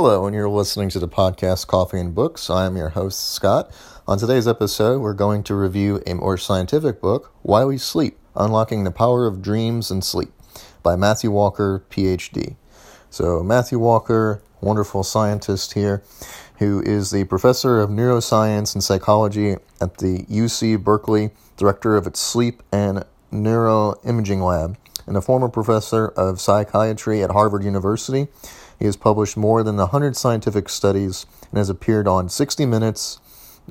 Hello, and you're listening to the podcast Coffee and Books. I am your host, Scott. On today's episode, we're going to review a more scientific book, Why We Sleep Unlocking the Power of Dreams and Sleep, by Matthew Walker, PhD. So, Matthew Walker, wonderful scientist here, who is the professor of neuroscience and psychology at the UC Berkeley, director of its sleep and neuroimaging lab, and a former professor of psychiatry at Harvard University he has published more than 100 scientific studies and has appeared on 60 Minutes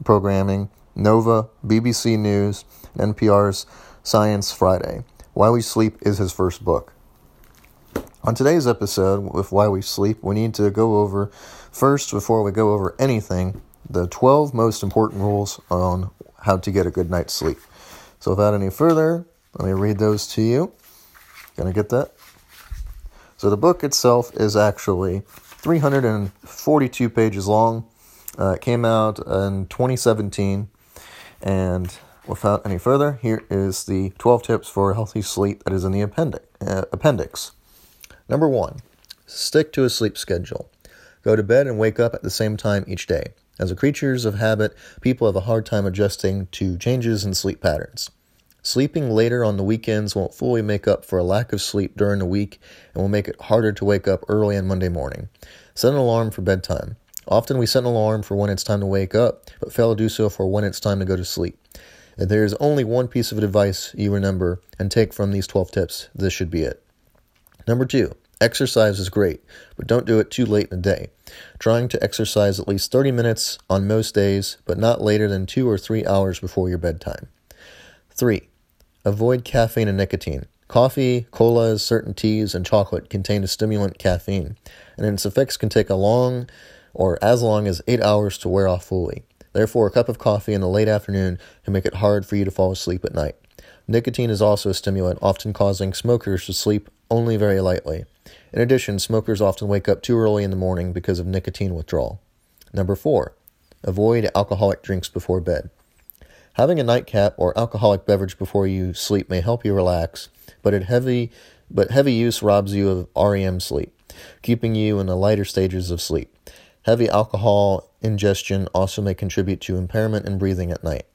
programming, Nova, BBC News, and NPR's Science Friday. Why We Sleep is his first book. On today's episode with Why We Sleep, we need to go over, first, before we go over anything, the 12 most important rules on how to get a good night's sleep. So, without any further, let me read those to you. Gonna get that? So the book itself is actually 342 pages long. Uh, it came out in 2017. And without any further, here is the 12 tips for healthy sleep that is in the appendix. Uh, appendix. Number one, stick to a sleep schedule. Go to bed and wake up at the same time each day. As a creatures of habit, people have a hard time adjusting to changes in sleep patterns. Sleeping later on the weekends won't fully make up for a lack of sleep during the week and will make it harder to wake up early on Monday morning. Set an alarm for bedtime. Often we set an alarm for when it's time to wake up, but fail to do so for when it's time to go to sleep. If there is only one piece of advice you remember and take from these 12 tips, this should be it. Number two, exercise is great, but don't do it too late in the day. Trying to exercise at least 30 minutes on most days, but not later than two or three hours before your bedtime. Three, Avoid caffeine and nicotine. Coffee, colas, certain teas, and chocolate contain a stimulant caffeine, and its effects can take a long or as long as eight hours to wear off fully. Therefore, a cup of coffee in the late afternoon can make it hard for you to fall asleep at night. Nicotine is also a stimulant, often causing smokers to sleep only very lightly. In addition, smokers often wake up too early in the morning because of nicotine withdrawal. Number four, avoid alcoholic drinks before bed. Having a nightcap or alcoholic beverage before you sleep may help you relax, but it heavy but heavy use robs you of REM sleep, keeping you in the lighter stages of sleep. Heavy alcohol ingestion also may contribute to impairment in breathing at night.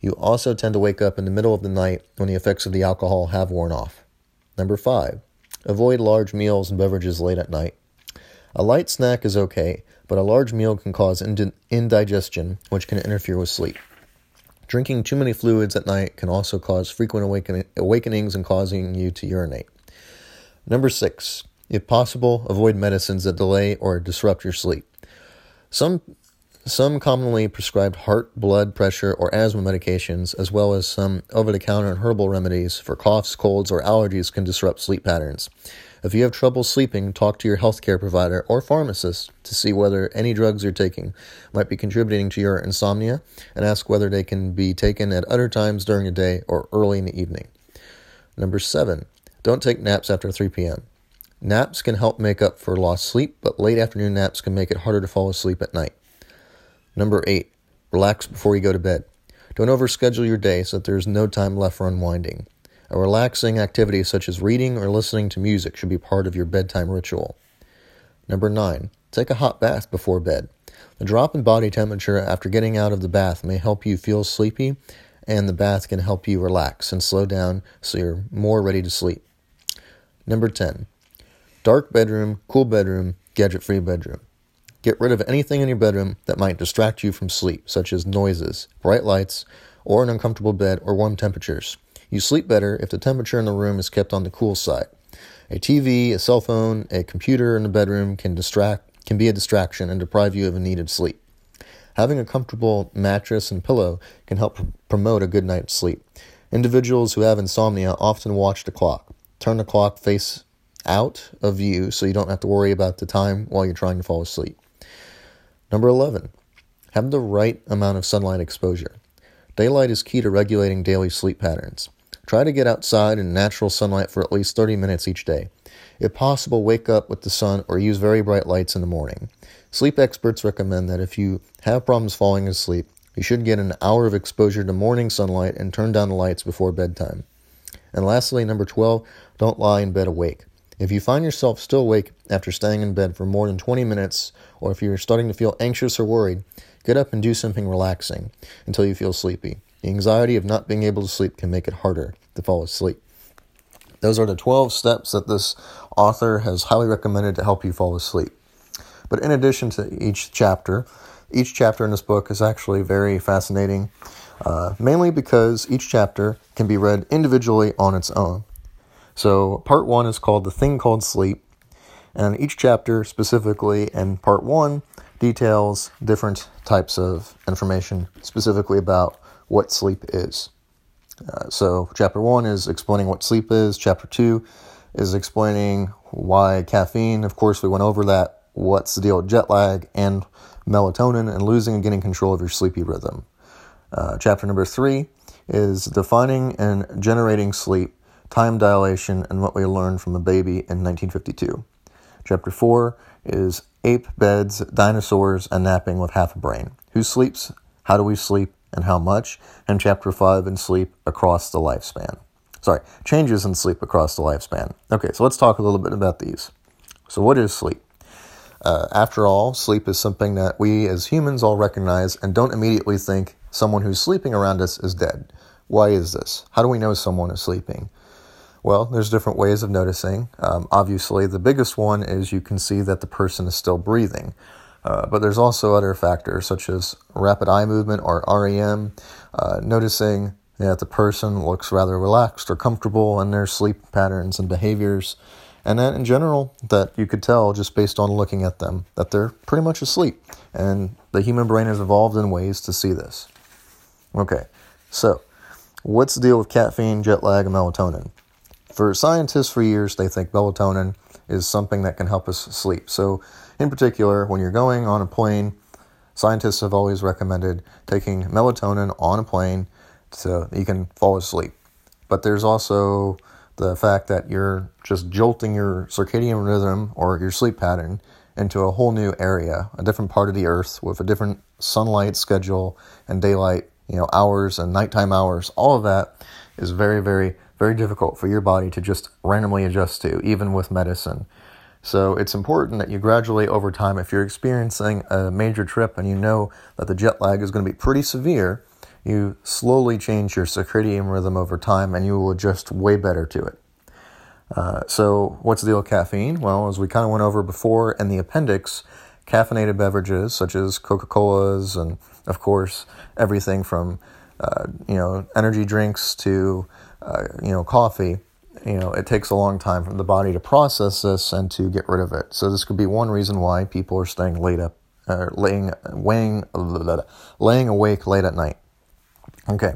You also tend to wake up in the middle of the night when the effects of the alcohol have worn off. Number 5. Avoid large meals and beverages late at night. A light snack is okay, but a large meal can cause indigestion, which can interfere with sleep. Drinking too many fluids at night can also cause frequent awaken- awakenings and causing you to urinate. Number six, if possible, avoid medicines that delay or disrupt your sleep. Some some commonly prescribed heart, blood pressure, or asthma medications, as well as some over the counter and herbal remedies for coughs, colds, or allergies, can disrupt sleep patterns. If you have trouble sleeping, talk to your healthcare provider or pharmacist to see whether any drugs you're taking might be contributing to your insomnia and ask whether they can be taken at other times during the day or early in the evening. Number seven, don't take naps after 3 p.m. Naps can help make up for lost sleep, but late afternoon naps can make it harder to fall asleep at night. Number eight, relax before you go to bed. Don't overschedule your day so that there's no time left for unwinding. A relaxing activity such as reading or listening to music should be part of your bedtime ritual. Number 9. Take a hot bath before bed. The drop in body temperature after getting out of the bath may help you feel sleepy, and the bath can help you relax and slow down so you're more ready to sleep. Number 10. Dark bedroom, cool bedroom, gadget free bedroom. Get rid of anything in your bedroom that might distract you from sleep, such as noises, bright lights, or an uncomfortable bed or warm temperatures. You sleep better if the temperature in the room is kept on the cool side. A TV, a cell phone, a computer in the bedroom can distract can be a distraction and deprive you of a needed sleep. Having a comfortable mattress and pillow can help pr- promote a good night's sleep. Individuals who have insomnia often watch the clock. Turn the clock face out of view so you don't have to worry about the time while you're trying to fall asleep. Number 11. Have the right amount of sunlight exposure. Daylight is key to regulating daily sleep patterns. Try to get outside in natural sunlight for at least 30 minutes each day. If possible, wake up with the sun or use very bright lights in the morning. Sleep experts recommend that if you have problems falling asleep, you should get an hour of exposure to morning sunlight and turn down the lights before bedtime. And lastly, number 12, don't lie in bed awake. If you find yourself still awake after staying in bed for more than 20 minutes, or if you're starting to feel anxious or worried, get up and do something relaxing until you feel sleepy. The anxiety of not being able to sleep can make it harder to fall asleep. Those are the 12 steps that this author has highly recommended to help you fall asleep. But in addition to each chapter, each chapter in this book is actually very fascinating, uh, mainly because each chapter can be read individually on its own. So, part one is called The Thing Called Sleep, and each chapter specifically in part one details different types of information specifically about what sleep is. Uh, so, chapter one is explaining what sleep is, chapter two is explaining why caffeine, of course, we went over that what's the deal with jet lag and melatonin and losing and getting control of your sleepy rhythm. Uh, chapter number three is defining and generating sleep, time dilation, and what we learned from a baby in 1952. Chapter four is ape beds, dinosaurs, and napping with half a brain. Who sleeps? How do we sleep? And how much? And chapter five in sleep across the lifespan. Sorry, changes in sleep across the lifespan. Okay, so let's talk a little bit about these. So, what is sleep? Uh, after all, sleep is something that we as humans all recognize and don't immediately think someone who's sleeping around us is dead. Why is this? How do we know someone is sleeping? Well, there's different ways of noticing. Um, obviously, the biggest one is you can see that the person is still breathing. Uh, but there's also other factors such as rapid eye movement or REM, uh, noticing that the person looks rather relaxed or comfortable in their sleep patterns and behaviors. And that in general that you could tell just based on looking at them that they're pretty much asleep. And the human brain has evolved in ways to see this. Okay so what's the deal with caffeine jet lag and melatonin for scientists for years they think melatonin is something that can help us sleep so in particular when you're going on a plane scientists have always recommended taking melatonin on a plane so you can fall asleep but there's also the fact that you're just jolting your circadian rhythm or your sleep pattern into a whole new area, a different part of the earth with a different sunlight schedule and daylight, you know, hours and nighttime hours. All of that is very, very, very difficult for your body to just randomly adjust to, even with medicine. So it's important that you gradually, over time, if you're experiencing a major trip and you know that the jet lag is going to be pretty severe, you slowly change your circadian rhythm over time and you will adjust way better to it. Uh, so, what's the deal with caffeine? Well, as we kind of went over before in the appendix, caffeinated beverages such as Coca Cola's and, of course, everything from uh, you know energy drinks to uh, you know coffee. You know, it takes a long time for the body to process this and to get rid of it. So this could be one reason why people are staying late up, uh, laying, weighing, laying awake late at night. Okay.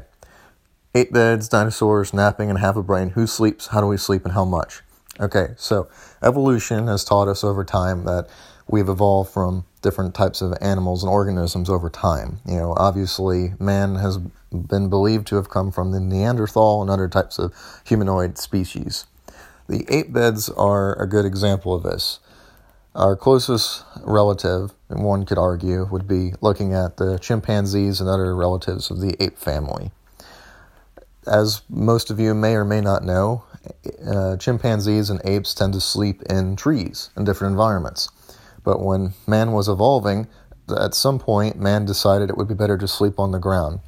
Ape beds, dinosaurs, napping, and half a brain. Who sleeps? How do we sleep, and how much? Okay, so evolution has taught us over time that we've evolved from different types of animals and organisms over time. You know, obviously, man has been believed to have come from the Neanderthal and other types of humanoid species. The ape beds are a good example of this. Our closest relative, one could argue, would be looking at the chimpanzees and other relatives of the ape family. As most of you may or may not know, uh, chimpanzees and apes tend to sleep in trees in different environments. But when man was evolving, at some point, man decided it would be better to sleep on the ground.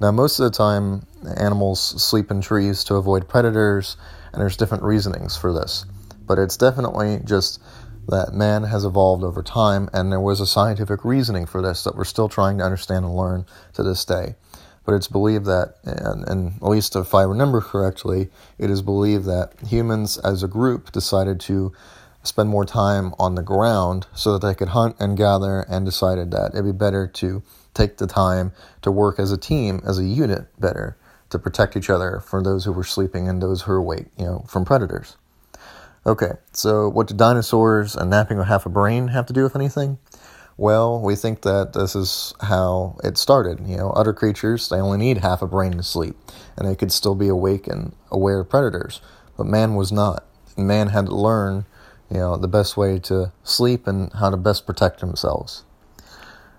Now, most of the time, animals sleep in trees to avoid predators, and there's different reasonings for this. But it's definitely just that man has evolved over time, and there was a scientific reasoning for this that we're still trying to understand and learn to this day. But it's believed that, and, and at least if I remember correctly, it is believed that humans as a group decided to spend more time on the ground so that they could hunt and gather and decided that it'd be better to take the time to work as a team, as a unit better, to protect each other from those who were sleeping and those who were awake, you know, from predators. Okay, so what do dinosaurs and napping with half a brain have to do with anything? Well, we think that this is how it started. You know, other creatures, they only need half a brain to sleep, and they could still be awake and aware of predators. But man was not. Man had to learn, you know, the best way to sleep and how to best protect themselves.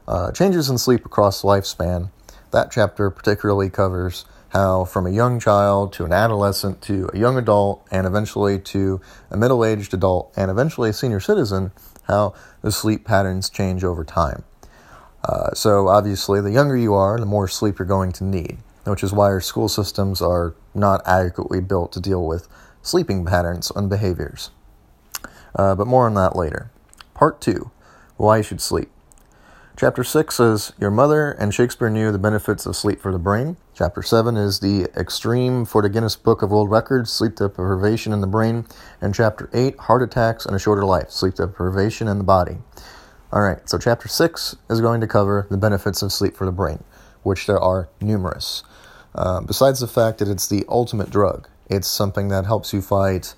Uh, changes in sleep across lifespan. That chapter particularly covers how from a young child to an adolescent to a young adult and eventually to a middle aged adult and eventually a senior citizen, how the sleep patterns change over time. Uh, so, obviously, the younger you are, the more sleep you're going to need, which is why our school systems are not adequately built to deal with sleeping patterns and behaviors. Uh, but more on that later. Part 2 Why You Should Sleep. Chapter 6 says Your mother and Shakespeare knew the benefits of sleep for the brain. Chapter 7 is the extreme for the Guinness Book of World Records, sleep deprivation in the brain. And chapter 8, heart attacks and a shorter life, sleep deprivation in the body. All right, so chapter 6 is going to cover the benefits of sleep for the brain, which there are numerous. Uh, besides the fact that it's the ultimate drug, it's something that helps you fight,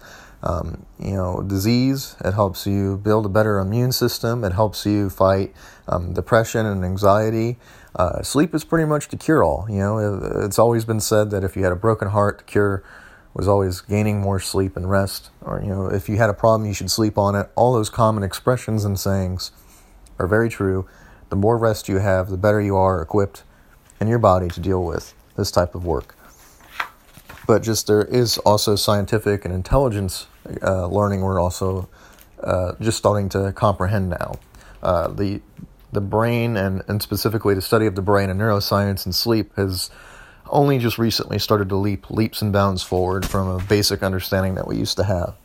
um, you know, disease. It helps you build a better immune system. It helps you fight um, depression and anxiety. Uh, sleep is pretty much the cure-all. You know, it's always been said that if you had a broken heart, the cure was always gaining more sleep and rest. Or you know, if you had a problem, you should sleep on it. All those common expressions and sayings are very true. The more rest you have, the better you are equipped in your body to deal with this type of work. But just there is also scientific and intelligence uh, learning we're also uh, just starting to comprehend now. Uh, the the brain and, and specifically the study of the brain and neuroscience and sleep has only just recently started to leap leaps and bounds forward from a basic understanding that we used to have.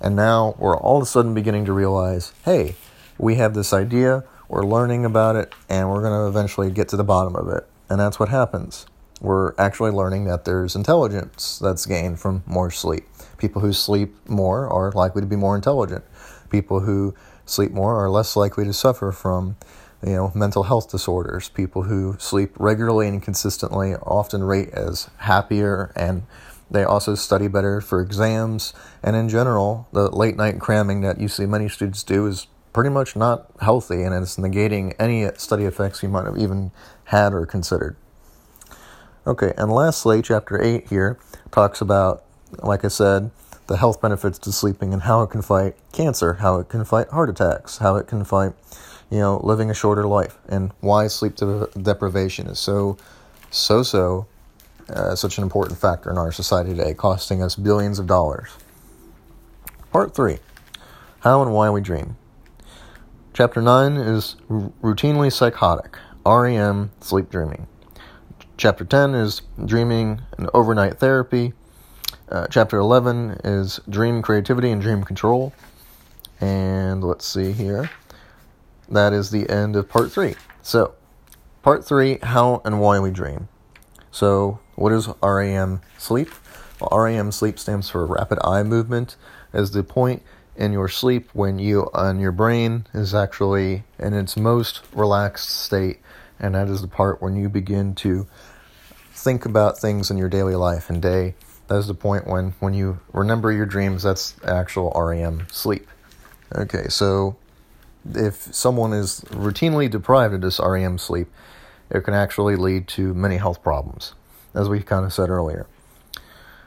And now we're all of a sudden beginning to realize, hey, we have this idea, we're learning about it, and we're going to eventually get to the bottom of it. And that's what happens. We're actually learning that there's intelligence that's gained from more sleep. People who sleep more are likely to be more intelligent. People who sleep more are less likely to suffer from you know mental health disorders people who sleep regularly and consistently often rate as happier and they also study better for exams and in general the late night cramming that you see many students do is pretty much not healthy and it's negating any study effects you might have even had or considered. Okay, and lastly, chapter 8 here talks about, like I said, the health benefits to sleeping and how it can fight cancer, how it can fight heart attacks, how it can fight, you know, living a shorter life, and why sleep deprivation is so, so, so, uh, such an important factor in our society today, costing us billions of dollars. Part 3 How and Why We Dream. Chapter 9 is routinely psychotic, REM, sleep dreaming. Chapter 10 is dreaming and overnight therapy. Uh, chapter 11 is dream creativity and dream control. And let's see here. That is the end of part 3. So, part 3 how and why we dream. So, what is REM sleep? Well, REM sleep stands for rapid eye movement, as the point in your sleep when you and your brain is actually in its most relaxed state and that is the part when you begin to think about things in your daily life and day that is the point when when you remember your dreams that's actual REM sleep okay so if someone is routinely deprived of this REM sleep it can actually lead to many health problems as we kind of said earlier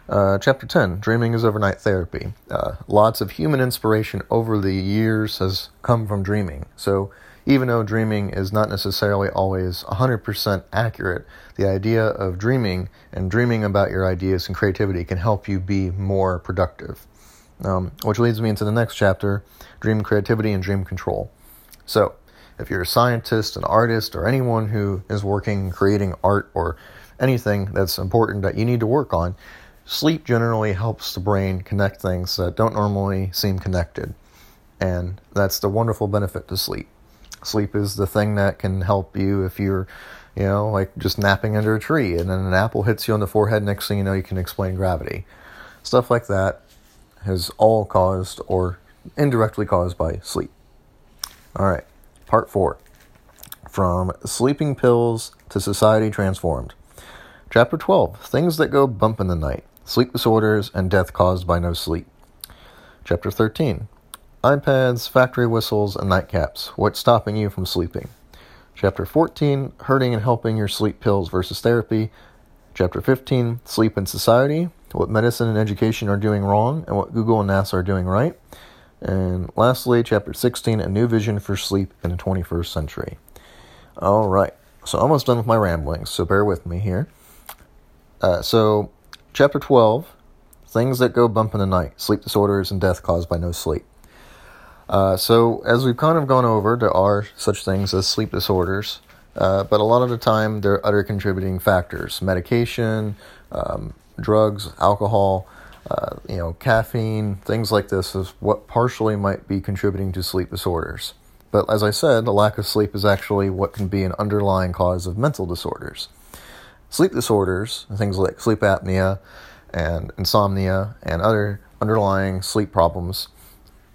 uh, chapter 10 Dreaming is Overnight Therapy. Uh, lots of human inspiration over the years has come from dreaming. So, even though dreaming is not necessarily always 100% accurate, the idea of dreaming and dreaming about your ideas and creativity can help you be more productive. Um, which leads me into the next chapter dream creativity and dream control. So, if you're a scientist, an artist, or anyone who is working creating art or anything that's important that you need to work on, sleep generally helps the brain connect things that don't normally seem connected. And that's the wonderful benefit to sleep. Sleep is the thing that can help you if you're, you know, like just napping under a tree and then an apple hits you on the forehead. Next thing you know, you can explain gravity. Stuff like that is all caused or indirectly caused by sleep. All right, part four From Sleeping Pills to Society Transformed. Chapter 12 Things That Go Bump in the Night. Sleep disorders and death caused by no sleep. Chapter 13 iPads, factory whistles, and nightcaps. What's stopping you from sleeping? Chapter 14 Hurting and helping your sleep pills versus therapy. Chapter 15 Sleep in society. What medicine and education are doing wrong and what Google and NASA are doing right. And lastly, chapter 16 A new vision for sleep in the 21st century. All right, so almost done with my ramblings, so bear with me here. Uh, so, chapter 12 things that go bump in the night, sleep disorders, and death caused by no sleep. Uh, so, as we've kind of gone over, there are such things as sleep disorders, uh, but a lot of the time there are other contributing factors medication, um, drugs, alcohol, uh, you know, caffeine, things like this is what partially might be contributing to sleep disorders. But as I said, the lack of sleep is actually what can be an underlying cause of mental disorders. Sleep disorders, things like sleep apnea and insomnia and other underlying sleep problems,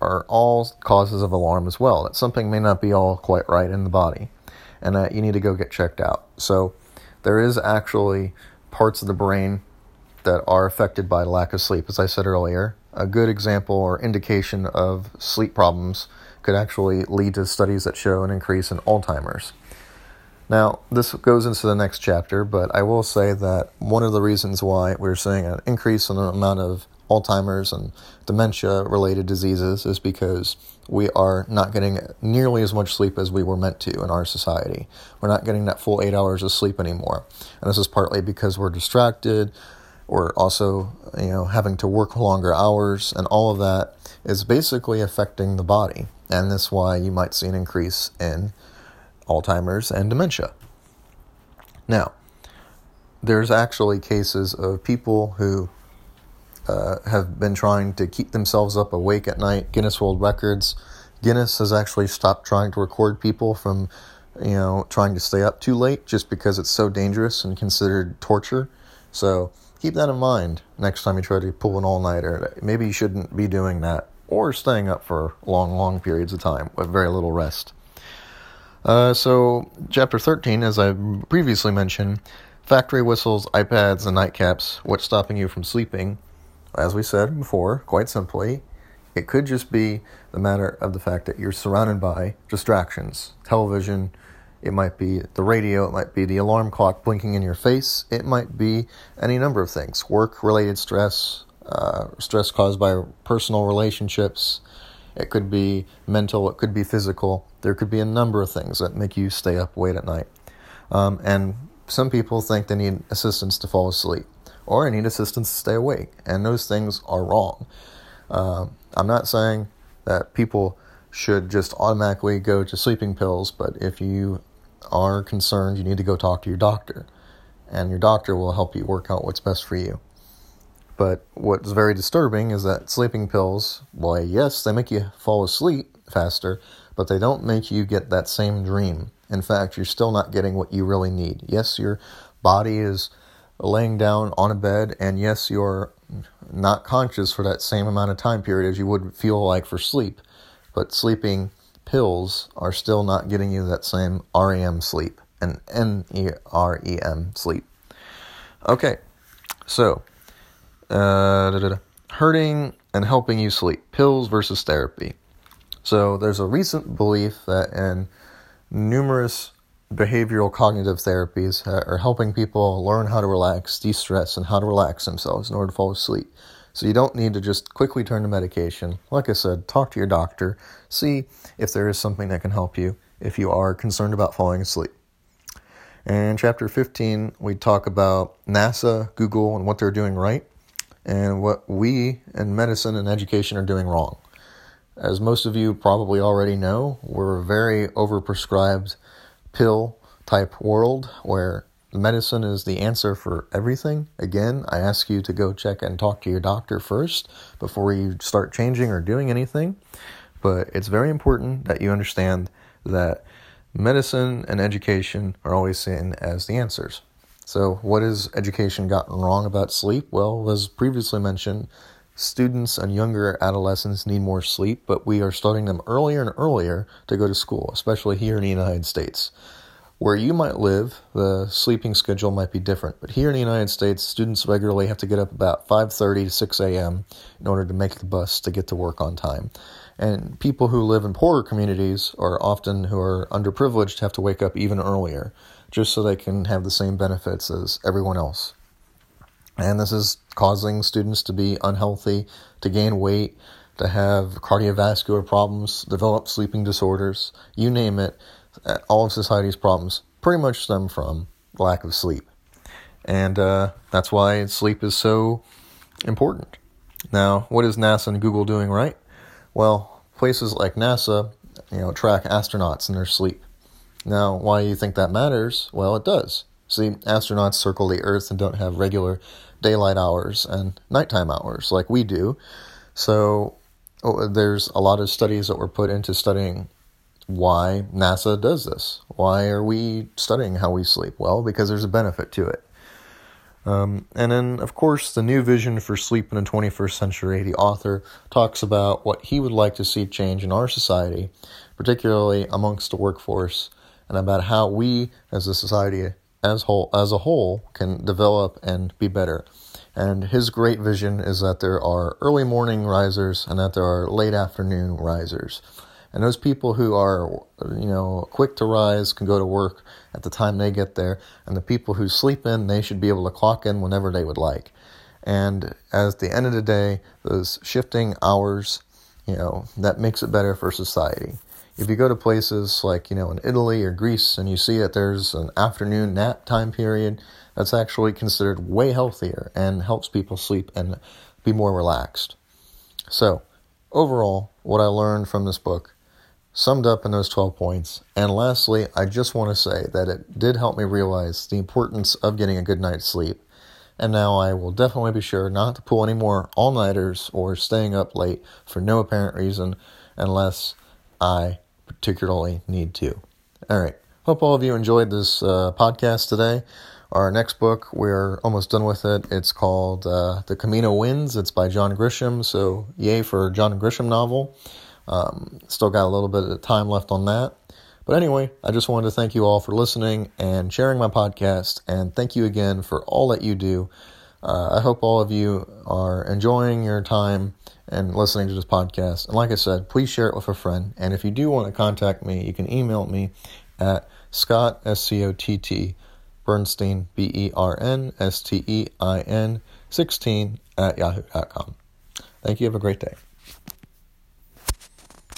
are all causes of alarm as well. That something may not be all quite right in the body and that you need to go get checked out. So, there is actually parts of the brain that are affected by lack of sleep. As I said earlier, a good example or indication of sleep problems could actually lead to studies that show an increase in Alzheimer's. Now, this goes into the next chapter, but I will say that one of the reasons why we're seeing an increase in the amount of Alzheimer's and dementia related diseases is because we are not getting nearly as much sleep as we were meant to in our society. We're not getting that full eight hours of sleep anymore. And this is partly because we're distracted, we're also, you know, having to work longer hours, and all of that is basically affecting the body. And that's why you might see an increase in Alzheimer's and dementia. Now, there's actually cases of people who uh, have been trying to keep themselves up awake at night. Guinness World Records. Guinness has actually stopped trying to record people from, you know, trying to stay up too late just because it's so dangerous and considered torture. So keep that in mind next time you try to pull an all nighter. Maybe you shouldn't be doing that or staying up for long, long periods of time with very little rest. Uh, so, chapter 13, as I previously mentioned, factory whistles, iPads, and nightcaps, what's stopping you from sleeping? As we said before, quite simply, it could just be the matter of the fact that you're surrounded by distractions television, it might be the radio, it might be the alarm clock blinking in your face, it might be any number of things work related stress, uh, stress caused by personal relationships, it could be mental, it could be physical. There could be a number of things that make you stay up late at night. Um, and some people think they need assistance to fall asleep or I need assistance to stay awake. And those things are wrong. Uh, I'm not saying that people should just automatically go to sleeping pills, but if you are concerned, you need to go talk to your doctor. And your doctor will help you work out what's best for you. But what's very disturbing is that sleeping pills, why, yes, they make you fall asleep faster, but they don't make you get that same dream. In fact, you're still not getting what you really need. Yes, your body is laying down on a bed, and yes, you're not conscious for that same amount of time period as you would feel like for sleep. But sleeping pills are still not getting you that same REM sleep and N E R E M sleep. Okay, so uh, hurting and helping you sleep pills versus therapy. So there's a recent belief that in numerous behavioral cognitive therapies uh, are helping people learn how to relax, de stress, and how to relax themselves in order to fall asleep. So you don't need to just quickly turn to medication. Like I said, talk to your doctor, see if there is something that can help you if you are concerned about falling asleep. In chapter 15, we talk about NASA, Google, and what they're doing right, and what we in medicine and education are doing wrong. As most of you probably already know, we're very overprescribed pill type world where medicine is the answer for everything. Again, I ask you to go check and talk to your doctor first before you start changing or doing anything. But it's very important that you understand that medicine and education are always seen as the answers. So, what has education gotten wrong about sleep? Well, as previously mentioned, students and younger adolescents need more sleep, but we are starting them earlier and earlier to go to school, especially here in the United States. Where you might live, the sleeping schedule might be different, but here in the United States, students regularly have to get up about 5:30 to 6 a.m. in order to make the bus to get to work on time. And people who live in poorer communities or often who are underprivileged have to wake up even earlier just so they can have the same benefits as everyone else. And this is causing students to be unhealthy, to gain weight, to have cardiovascular problems, develop sleeping disorders, you name it all of society's problems pretty much stem from lack of sleep. And uh, that's why sleep is so important. Now, what is NASA and Google doing right? Well, places like NASA, you know, track astronauts in their sleep. Now, why do you think that matters? Well, it does. See, astronauts circle the Earth and don't have regular daylight hours and nighttime hours like we do. So, oh, there's a lot of studies that were put into studying why NASA does this. Why are we studying how we sleep? Well, because there's a benefit to it. Um, and then, of course, the new vision for sleep in the 21st century, the author talks about what he would like to see change in our society, particularly amongst the workforce, and about how we as a society as whole as a whole can develop and be better. And his great vision is that there are early morning risers and that there are late afternoon risers. And those people who are, you know, quick to rise can go to work at the time they get there. And the people who sleep in, they should be able to clock in whenever they would like. And at the end of the day, those shifting hours, you know, that makes it better for society. If you go to places like, you know, in Italy or Greece and you see that there's an afternoon nap time period, that's actually considered way healthier and helps people sleep and be more relaxed. So, overall, what I learned from this book summed up in those 12 points. And lastly, I just want to say that it did help me realize the importance of getting a good night's sleep. And now I will definitely be sure not to pull any more all nighters or staying up late for no apparent reason unless I particularly need to. All right. Hope all of you enjoyed this uh, podcast today. Our next book, we're almost done with it. It's called uh, The Camino Winds. It's by John Grisham. So, yay for John Grisham novel. Um, still got a little bit of time left on that. But anyway, I just wanted to thank you all for listening and sharing my podcast. And thank you again for all that you do. Uh, I hope all of you are enjoying your time and listening to this podcast. And like I said, please share it with a friend. And if you do want to contact me, you can email me at Scott, S C O T T, Bernstein, B E R N S T E I N, 16 at yahoo.com. Thank you. Have a great day.